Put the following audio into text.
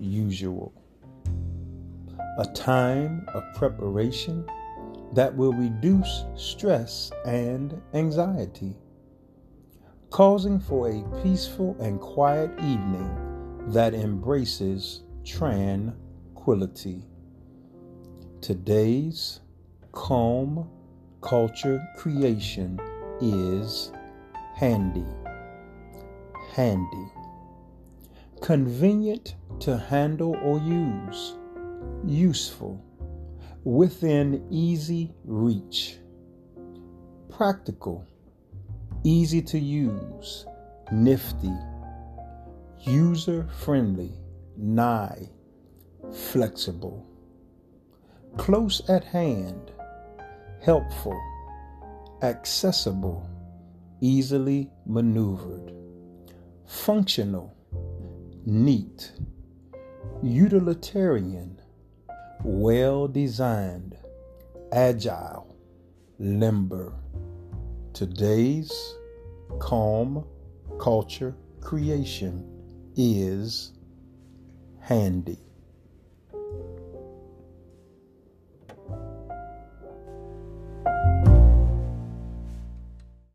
usual. A time of preparation that will reduce stress and anxiety, causing for a peaceful and quiet evening that embraces tranquility. Today's calm culture creation is handy. Handy convenient to handle or use, useful, within easy reach, practical, easy to use, nifty, user friendly, nigh, flexible, close at hand, helpful, accessible, easily maneuvered, functional neat, utilitarian, well designed, agile, limber. Today's calm culture creation is handy.